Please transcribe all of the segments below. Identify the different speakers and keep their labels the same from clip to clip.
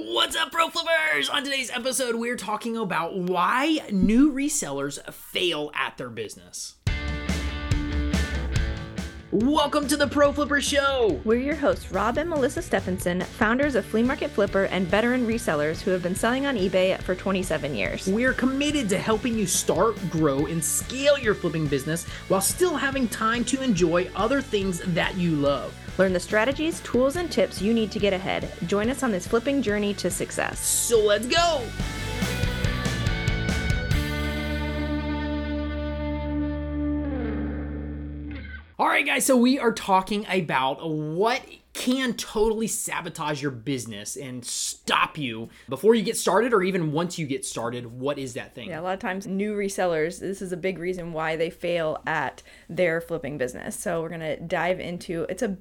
Speaker 1: What's up, Pro Flippers? On today's episode, we're talking about why new resellers fail at their business. Welcome to the Pro Flipper Show.
Speaker 2: We're your hosts, Rob and Melissa Stephenson, founders of Flea Market Flipper and veteran resellers who have been selling on eBay for 27 years.
Speaker 1: We're committed to helping you start, grow, and scale your flipping business while still having time to enjoy other things that you love.
Speaker 2: Learn the strategies, tools, and tips you need to get ahead. Join us on this flipping journey to success.
Speaker 1: So let's go. All right, guys, so we are talking about what can totally sabotage your business and stop you before you get started or even once you get started. What is that thing?
Speaker 2: Yeah, a lot of times new resellers, this is a big reason why they fail at their flipping business. So we're going to dive into it's a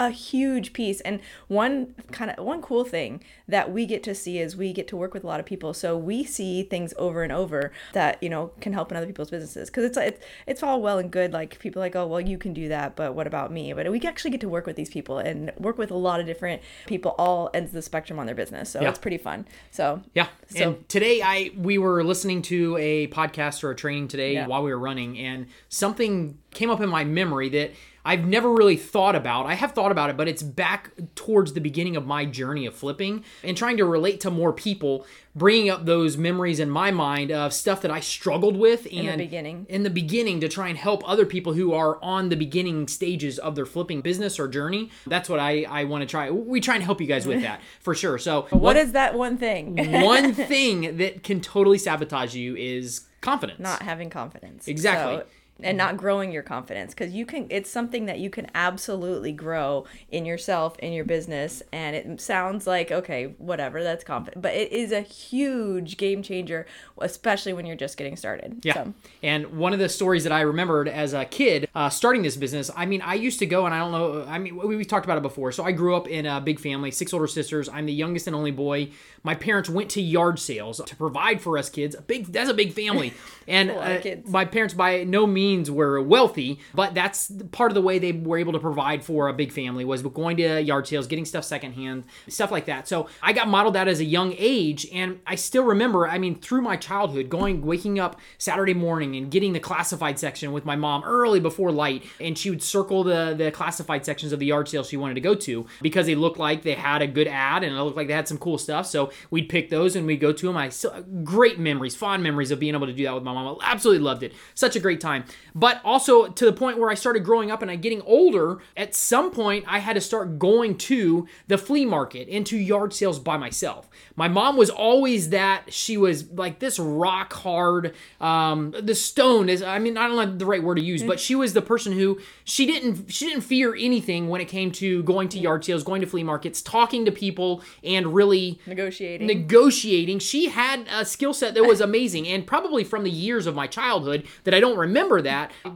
Speaker 2: a huge piece. And one kind of one cool thing that we get to see is we get to work with a lot of people. So we see things over and over that you know can help in other people's businesses. Because it's, it's it's all well and good. Like people like oh well you can do that but what about me? But we actually get to work with these people and work with a lot of different people all ends of the spectrum on their business. So
Speaker 1: Yeah.
Speaker 2: it's pretty fun. So
Speaker 1: Yeah.
Speaker 2: So-
Speaker 1: and today I we were listening to a podcast or a training today
Speaker 2: Yeah.
Speaker 1: while we were running and something came up in my memory that I've never really thought about. I have thought about it, but it's back towards the beginning of my journey of flipping and trying to relate to more people, bringing up those memories in my mind of stuff that I struggled with and
Speaker 2: the beginning.
Speaker 1: in the beginning to try and help other people who are on the beginning stages of their flipping business or journey. That's what I I want to try. We try and help you guys with that for sure. So
Speaker 2: what is that one thing
Speaker 1: one thing that can totally sabotage you is confidence.
Speaker 2: not having confidence.
Speaker 1: Exactly.
Speaker 2: So- and not growing your confidence because you can it's something that you can absolutely grow in yourself in your business and it sounds like okay whatever that's confident but it is a huge game changer especially when you're just getting started
Speaker 1: Yeah.
Speaker 2: so
Speaker 1: And one of the stories that I remembered as a kid uh, starting this business, I mean, I used to go and I don't know, I mean, we, we talked about it before. So I grew up in a big family, six older sisters. I'm the youngest and only boy. My parents went to yard sales to provide for us kids. A big, that's a big family. And uh, my parents by no means were wealthy, but that's part of the way they were able to provide for a big family was going to yard sales, getting stuff secondhand, stuff like that. So I got modeled that as a young age, and I still remember. I mean, through my childhood, going, waking up Saturday morning and getting the classified section with my mom early before light, and she would circle the the classified sections of the yard sale she wanted to go to because they looked like they had a good ad and it looked like they had some cool stuff. So we'd pick those and we'd go to them. I still great memories, fond memories of being able to do that with my mom. I absolutely loved it. Such a great time. But also to the point where I started growing up and I getting older, at some point I had to start going to the flea market into yard sales by myself. My mom was always that she was like this rock hard um the stone is I mean I don't know the right word to use, but she was the person who she didn't she didn't fear anything when it came to going to yard sales, going to flea markets, talking to people and really
Speaker 2: negotiating
Speaker 1: negotiating. She had a skill set that was amazing, and probably from the years of my childhood that I don't remember that.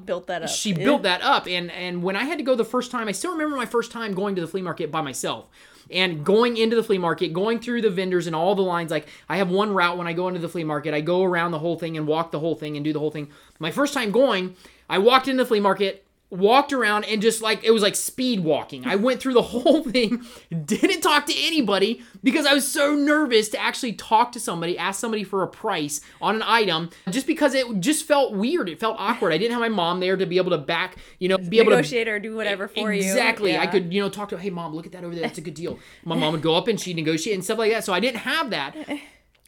Speaker 2: Built that up
Speaker 1: She built that up, and and when I had to go the first time, I still remember my first time going to the flea market by myself. And going into the flea market, going through the vendors and all the lines, like I have one route when I go into the flea market, I go around the whole thing and walk the whole thing and do the whole thing. My first time going, I walked into the flea market, walked around and just like it was like speed walking. I went through the whole thing, didn't talk to anybody because I was so nervous to actually talk to somebody, ask somebody for a price on an item, just because it just felt weird. It felt awkward. I didn't have my mom there to be able to back, you know, be able to
Speaker 2: negotiate or do whatever for you
Speaker 1: Exactly. I could, you know, talk to, hey mom, look at that over there. That's a good deal. My mom would go up and she'd negotiate and stuff like that. So I didn't have that.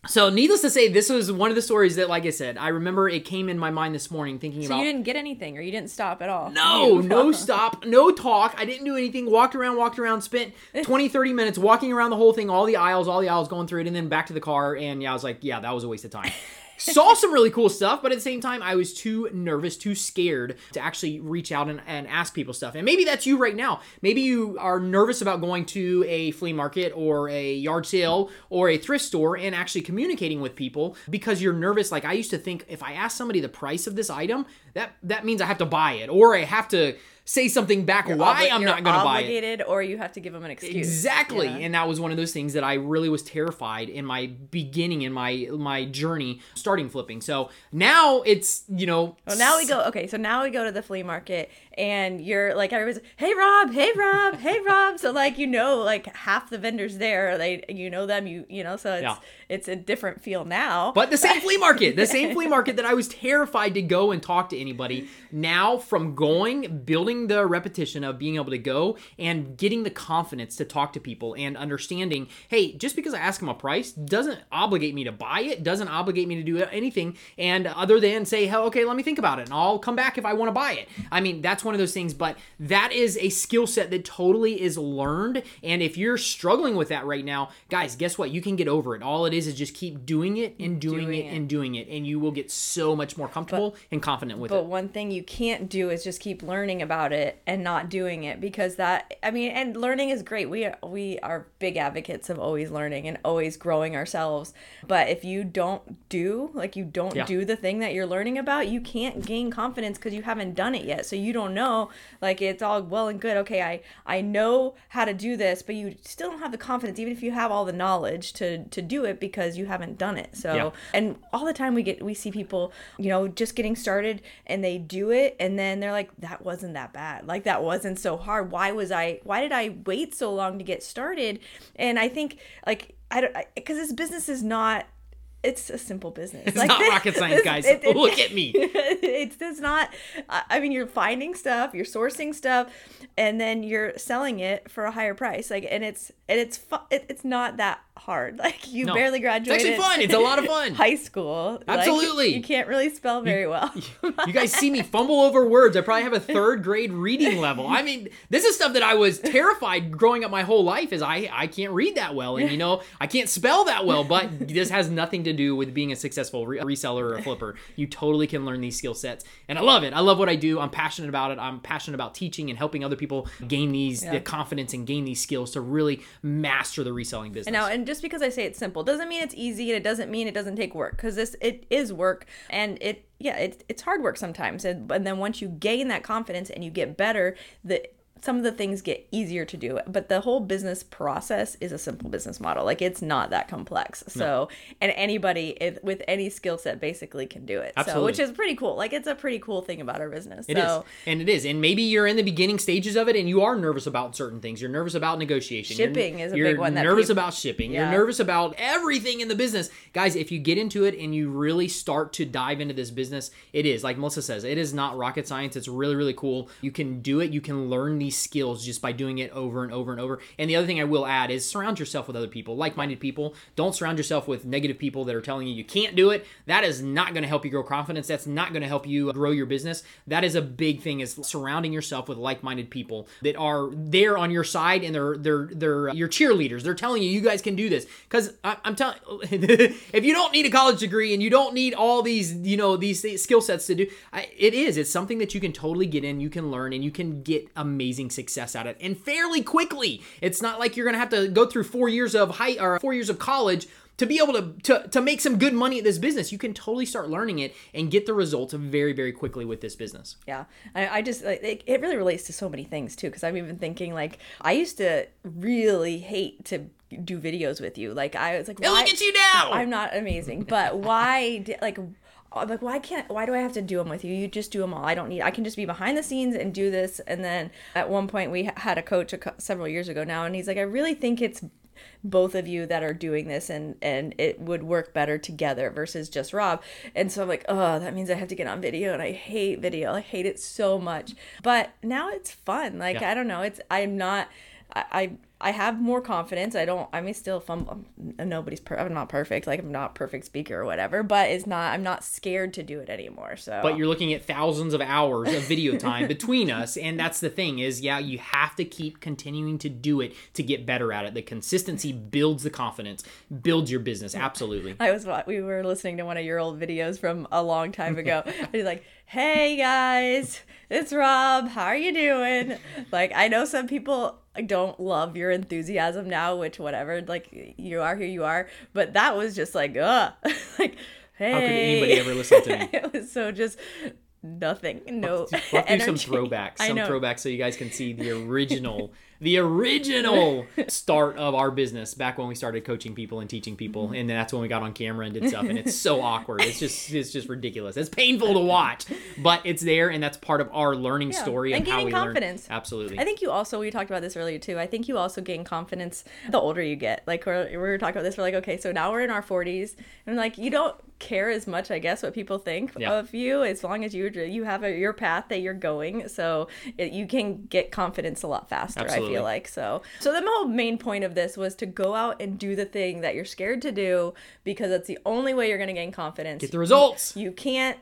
Speaker 1: So needless to say, this was one of the stories that, like I said, I remember it came in my mind this morning thinking
Speaker 2: so
Speaker 1: about.
Speaker 2: you didn't get anything or you didn't stop at all
Speaker 1: No, no stop, no talk. I didn't do anything. Walked around, walked around, spent 20, 30 minutes walking around the whole thing, all the aisles, all the aisles, going through it, and then back to the car. And yeah, I was like, yeah, that was a waste of time. Saw some really cool stuff, but at the same time, I was too nervous, too scared to actually reach out and, and ask people stuff. And maybe that's you right now. Maybe you are nervous about going to a flea market or a yard sale or a thrift store and actually communicating with people because you're nervous. Like I used to think if I ask somebody the price of this item, that that means I have to buy it or I have to say something back why
Speaker 2: Obli-
Speaker 1: I'm not going to buy it.
Speaker 2: obligated, or you have to give them an excuse.
Speaker 1: Exactly.
Speaker 2: Yeah.
Speaker 1: And that was one of those things that I really was terrified in my beginning in my my journey starting flipping. So now it's, you know,
Speaker 2: Well, now we go. Okay, so now we go to the flea market, and you're like everybody's, hey Rob, hey Rob, hey Rob. So like you know, like half the vendors there, they you know them, you you know, so it's
Speaker 1: Yeah.
Speaker 2: it's a different feel now.
Speaker 1: But the same flea market, the same flea market that I was terrified to go and talk to anybody. Now, from going, building the repetition of being able to go and getting the confidence to talk to people and understanding, hey, just because I ask them a price doesn't obligate me to buy it, doesn't obligate me to do anything, and other than say, hell, okay, let me think about it, and I'll come back if I want to buy it. I mean, that's one of those things. But that is a skill set that totally is learned, and if you're struggling with that right now, guys, guess what? You can get over it. All it is is just keep doing it and doing,
Speaker 2: Doing
Speaker 1: it,
Speaker 2: it.
Speaker 1: and doing it, and you will get so much more comfortable and confident with
Speaker 2: But
Speaker 1: it.
Speaker 2: But one thing you can't do is just keep learning about it and not doing it because that I mean and learning is great. We are, we are big advocates of always learning and always growing ourselves. But if you don't do like you don't
Speaker 1: Yeah.
Speaker 2: do the thing that you're learning about, you can't gain confidence because you haven't done it yet. So you don't know like it's all well and good. Okay, I I know how to do this, but you still don't have the confidence even if you have all the knowledge to to do it because you haven't done it. So
Speaker 1: Yeah.
Speaker 2: and all the time we get we see people you know just getting started and they do it and then they're like that wasn't that bad like that wasn't so hard why was i why did i wait so long to get started and i think like i don't because this business is not it's a simple business.
Speaker 1: It's not rocket science, guys. Look at me.
Speaker 2: It's just not. I mean, you're finding stuff, you're sourcing stuff, and then you're selling it for a higher price. Like, and it's and it's it, it's not that hard. Like, you
Speaker 1: No.
Speaker 2: barely graduated.
Speaker 1: It's actually fun. It's a lot of fun.
Speaker 2: high school. Like,
Speaker 1: Absolutely.
Speaker 2: you can't really spell very well.
Speaker 1: You guys see me fumble over words. I probably have a third grade reading level. I mean, this is stuff that I was terrified growing up my whole life is I I can't read that well and you know, I can't spell that well, but this has nothing to do with being a successful re- reseller or a flipper. You totally can learn these skill sets. And I love it. I love what I do. I'm passionate about it. I'm passionate about teaching and helping other people gain these the confidence and gain these skills to really master the reselling business.
Speaker 2: Now, and just because I say it's simple doesn't mean it's easy, and it doesn't mean it doesn't take work. Because this it is work, and it yeah, it, it's hard work sometimes. And, and then once you gain that confidence and you get better, the some of the things get easier to do. But the whole business process is a simple business model. Like it's not that complex. So and anybody if, with any skill set basically can do it. So
Speaker 1: Absolutely.
Speaker 2: which is pretty cool. Like it's a pretty cool thing about our business.
Speaker 1: It is,
Speaker 2: so
Speaker 1: and it is, and maybe you're in the beginning stages of it, and you are nervous about certain things. You're nervous about negotiation. You're-
Speaker 2: Shipping is a
Speaker 1: you're
Speaker 2: big one that
Speaker 1: nervous
Speaker 2: people-
Speaker 1: about shipping. You're nervous about everything in the business, guys. If you get into it and you really start to dive into this business, it is like Melissa says, it is not rocket science. It's really, really cool. You can do it. You can learn these skills just by doing it over and over and over. And the other thing I will add is surround yourself with other people, like-minded people. Don't surround yourself with negative people that are telling you you can't do it. That is not going to help you grow confidence. That's not going to help you grow your business. That is a big thing is surrounding yourself with like-minded people that are there on your side and they're they're they're uh, your cheerleaders. They're telling you you guys can do this. Because I'm telling, if you don't need a college degree and you don't need all these you know these skill sets to do, it is. It's something that you can totally get in. You can learn and you can get amazing success at it and fairly quickly. It's not like you're gonna have to go through four years of high or four years of college to be able to, to to make some good money at this business you can totally start learning it and get the results very very quickly with this business
Speaker 2: Yeah, I, I just like it, it really relates to so many things too. Because I'm even thinking like I used to really hate to do videos with you. Like I was like, why?
Speaker 1: look at you now
Speaker 2: I'm not amazing, but why? Like. I'm like, why can't? Why do I have to do them with you? You just do them all. I don't need. I can just be behind the scenes and do this. And then at one point, we had a coach a, several years ago now, and he's like, I really think it's both of you that are doing this and and it would work better together versus just Rob. And so I'm like, oh, that means I have to get on video and I hate video. I hate it so much. But now it's fun. Like
Speaker 1: Yeah.
Speaker 2: I don't know. It's I'm not I I, I have more confidence. I don't I may still fumble um, nobody's per, I'm not perfect. Like I'm not perfect speaker or whatever, but it's not I'm not scared to do it anymore. So
Speaker 1: but you're looking at thousands of hours of video time between us and that's the thing is yeah you have to keep continuing to do it to get better at it the consistency builds the confidence builds your business absolutely
Speaker 2: I was we were listening to one of your old videos from a long time ago. he's like, "Hey guys, it's Rob. How are you doing?" Like I know some people don't love your enthusiasm now, which whatever. Like you are who you are. But that was just like, ugh, like hey.
Speaker 1: how could anybody ever listen to me
Speaker 2: it was so just nothing, no
Speaker 1: We'll to do some throwbacks, some throwbacks, so you guys can see the original, the original start of our business back when we started coaching people and teaching people,
Speaker 2: Mm-hmm.
Speaker 1: and that's when we got on camera and did stuff, and it's so awkward. It's just, it's just ridiculous. It's painful to watch, but it's there, and that's part of our learning
Speaker 2: Yeah,
Speaker 1: story
Speaker 2: and gaining
Speaker 1: we
Speaker 2: confidence.
Speaker 1: learn. Absolutely.
Speaker 2: I think you also we talked about this earlier too. I think you also gain confidence the older you get. Like we're we were talking about this. We're like, okay, so now we're in our forties, and like you don't care as much, I guess, what people think
Speaker 1: Yeah.
Speaker 2: of you as long as you you have a, your path that you're going. So it, you can get confidence a lot faster. I
Speaker 1: Absolutely.
Speaker 2: feel like so. So the whole main point of this was to go out and do the thing that you're scared to do because that's the only way you're going to gain confidence.
Speaker 1: Get the results.
Speaker 2: You can't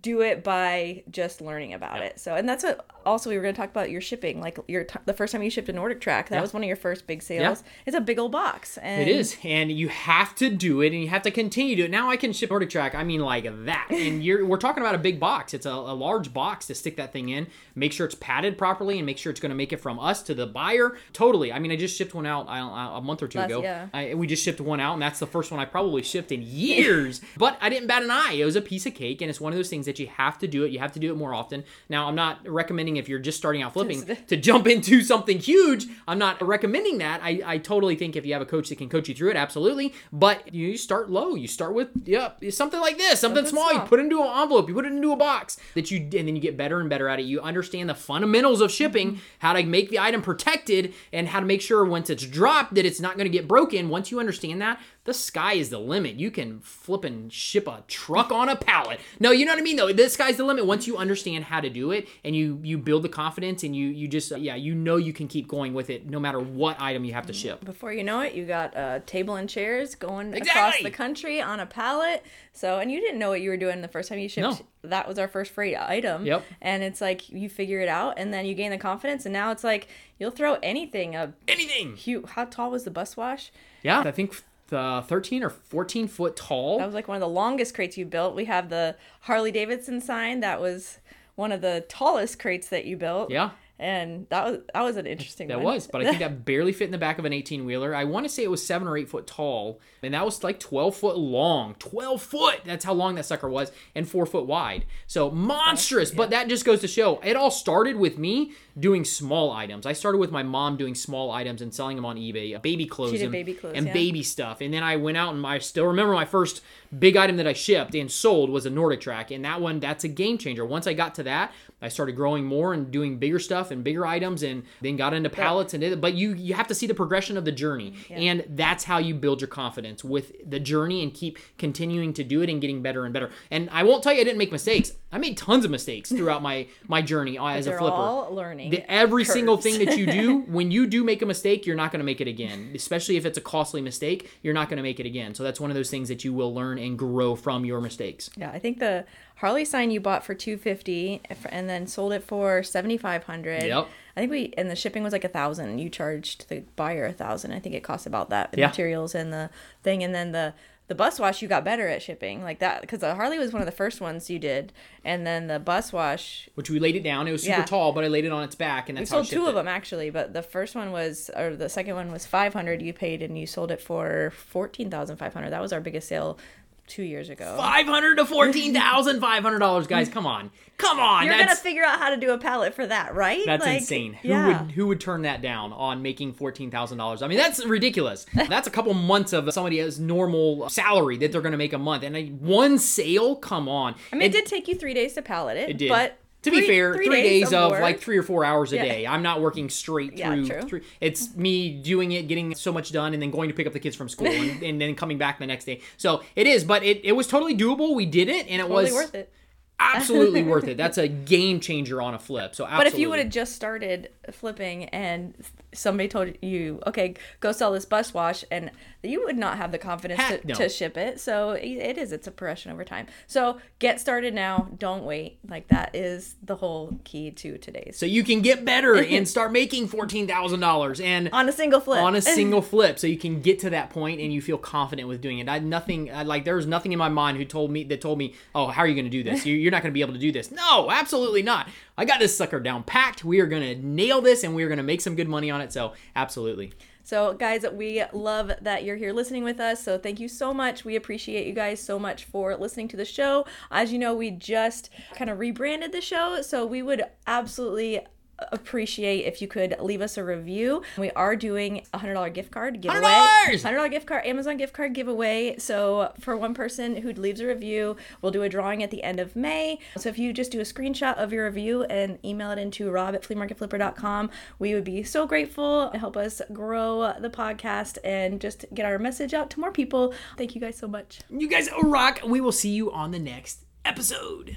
Speaker 2: do it by just learning about it. So, and that's what also we were going to talk about your shipping. Like your t- the first time you shipped a NordicTrack, that
Speaker 1: Yeah.
Speaker 2: was one of your first big sales. yeah. It's a big old box. And
Speaker 1: It is, and you have to do it, and you have to continue to do it. Now I can ship NordicTrack. I mean, like that, and you're we're talking about a big box. It's a, a large box to stick that thing in. Make sure it's padded properly, and make sure it's going to make it from us to the buyer. Totally. I mean, I just shipped one out I don't, a month or two
Speaker 2: Last-
Speaker 1: ago.
Speaker 2: yeah.
Speaker 1: I, we just shipped one out, and that's the first one I probably shipped in years. but I didn't bat an eye. It was a piece of cake, and it's one of those things that you have to do it. You have to do it more often. Now, I'm not recommending if you're just starting out flipping to jump into something huge. I'm not recommending that. I, I totally think if you have a coach that can coach you through it, absolutely. But you start low. You start with yeah, something like this, something,
Speaker 2: Something
Speaker 1: small. You put it into an envelope. You put it into a box that you, and then you get better and better at it. You understand the fundamentals of shipping, mm-hmm. how to make the item protected, and how to make sure once it's dropped that it's not going to get broken. Once you understand that, the sky is the limit. You can flip and ship a truck on a pallet. No, you know what I mean though. The sky's the limit once you understand how to do it and you you build the confidence and you you just yeah you know you can keep going with it no matter what item you have to ship.
Speaker 2: Before you know it, you got a table and chairs going across the country on a pallet. So, and you didn't know what you were doing the first time you shipped.
Speaker 1: No.
Speaker 2: That was our first freight item.
Speaker 1: Yep.
Speaker 2: And it's like you figure it out, and then you gain the confidence, and now it's like you'll throw anything. A
Speaker 1: Anything.
Speaker 2: huge. How tall was the bus wash?
Speaker 1: Yeah, I think the 13 or 14 foot tall.
Speaker 2: That was like one of the longest crates you built. We have the Harley Davidson sign. That was one of the tallest crates that you built.
Speaker 1: yeah.
Speaker 2: And that was that was an interesting
Speaker 1: That
Speaker 2: one.
Speaker 1: was, but I think that barely fit in the back of an 18 wheeler. I want to say it was seven or eight foot tall, and that was like 12 foot long. 12 foot! That's how long that sucker was, and four foot wide. So monstrous, but that just goes to show it all started with me doing small items. I started with my mom doing small items and selling them on eBay, baby clothes,
Speaker 2: She did
Speaker 1: and,
Speaker 2: baby clothes,
Speaker 1: and
Speaker 2: yeah.
Speaker 1: baby stuff. And then I went out and I still remember my first big item that I shipped and sold was a NordicTrack. And that one, that's a game changer. Once I got to that, I started growing more and doing bigger stuff and bigger items and then got into pallets and it. But you you have to see the progression of the journey. And that's how you build your confidence with the journey and keep continuing to do it and getting better and better. And I won't tell you I didn't make mistakes. I made tons of mistakes throughout my my journey uh, as a flipper.
Speaker 2: all learning.
Speaker 1: The- every single thing that you do, when you do make a mistake, you're not going to make it again. Especially if it's a costly mistake, you're not going to make it again. So that's one of those things that you will learn and grow from your mistakes.
Speaker 2: Yeah, I think the Harley sign you bought for two fifty, and then sold it for seventy five hundred.
Speaker 1: Yep.
Speaker 2: I think we and the shipping was like a thousand. You charged the buyer a thousand. I think it cost about that. The
Speaker 1: Yeah.
Speaker 2: materials and the thing, and then the the bus wash you got better at shipping like that because the Harley was one of the first ones you did, and then the bus wash
Speaker 1: Which we laid it down. It was super
Speaker 2: Yeah.
Speaker 1: tall, but I laid it on its back, and
Speaker 2: we
Speaker 1: that's how I
Speaker 2: sold two of them actually. But the first one was or the second one was five hundred. You paid and you sold it for fourteen thousand five hundred. That was our biggest sale two years ago.
Speaker 1: Five hundred to fourteen thousand five hundred dollars, guys. Come on, come on.
Speaker 2: You're
Speaker 1: that's
Speaker 2: gonna figure out how to do a pallet for that, right?
Speaker 1: that's
Speaker 2: Like,
Speaker 1: insane. Who
Speaker 2: yeah.
Speaker 1: would who would turn that down on making fourteen thousand dollars? I mean, that's ridiculous. that's a couple months of somebody else's normal salary that they're to make a month, and a, one sale. Come on.
Speaker 2: I mean, it, did take you three days to pallet it.
Speaker 1: It did.
Speaker 2: But
Speaker 1: to be fair, three, days, of
Speaker 2: work.
Speaker 1: like three or four hours a
Speaker 2: Yeah.
Speaker 1: day. I'm not working straight through.
Speaker 2: Yeah,
Speaker 1: through.
Speaker 2: true.
Speaker 1: Three, it's me doing it, getting so much done, and then going to pick up the kids from school, and, and then coming back the next day. So it is, but it, it was totally doable. We did it, and it
Speaker 2: totally
Speaker 1: was
Speaker 2: worth it.
Speaker 1: absolutely worth it. That's a game changer on a flip. So, absolutely.
Speaker 2: But if you would have just started flipping and somebody told you, okay, go sell this bus wash, and you would not have the confidence to,
Speaker 1: no.
Speaker 2: to ship it. So it is. It's a progression over time. So get started now. Don't wait. Like that is the whole key to today's.
Speaker 1: so you can get better and start making fourteen thousand dollars and
Speaker 2: on a single flip.
Speaker 1: on a single flip so you can get to that point and you feel confident with doing it i nothing I, like there was nothing in my mind who told me that told me oh how are you going to do this you're not going to be able to do this no absolutely not i got this sucker down packed we are going to nail this and we are going to make some good money on it so absolutely
Speaker 2: So, guys, we love that you're here listening with us. So, thank you so much. We appreciate you guys so much for listening to the show. As you know, we just kind of rebranded the show. So, we would absolutely appreciate if you could leave us a review. We are doing a hundred dollar gift card giveaway.
Speaker 1: $100!
Speaker 2: Hundred dollar gift card, Amazon gift card giveaway. So for one person who leaves a review, we'll do a drawing at the end of May. So if you just do a screenshot of your review and email it into rob at fleamarketflipper.com, we would be so grateful to help us grow the podcast and just get our message out to more people. Thank you guys so much.
Speaker 1: You guys rock. We will see you on the next episode.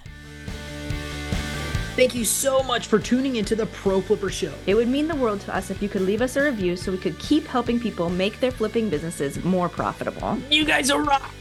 Speaker 1: Thank you so much for tuning into the Pro Flipper Show.
Speaker 2: It would mean the world to us if you could leave us a review so we could keep helping people make their flipping businesses more profitable.
Speaker 1: You guys are rock.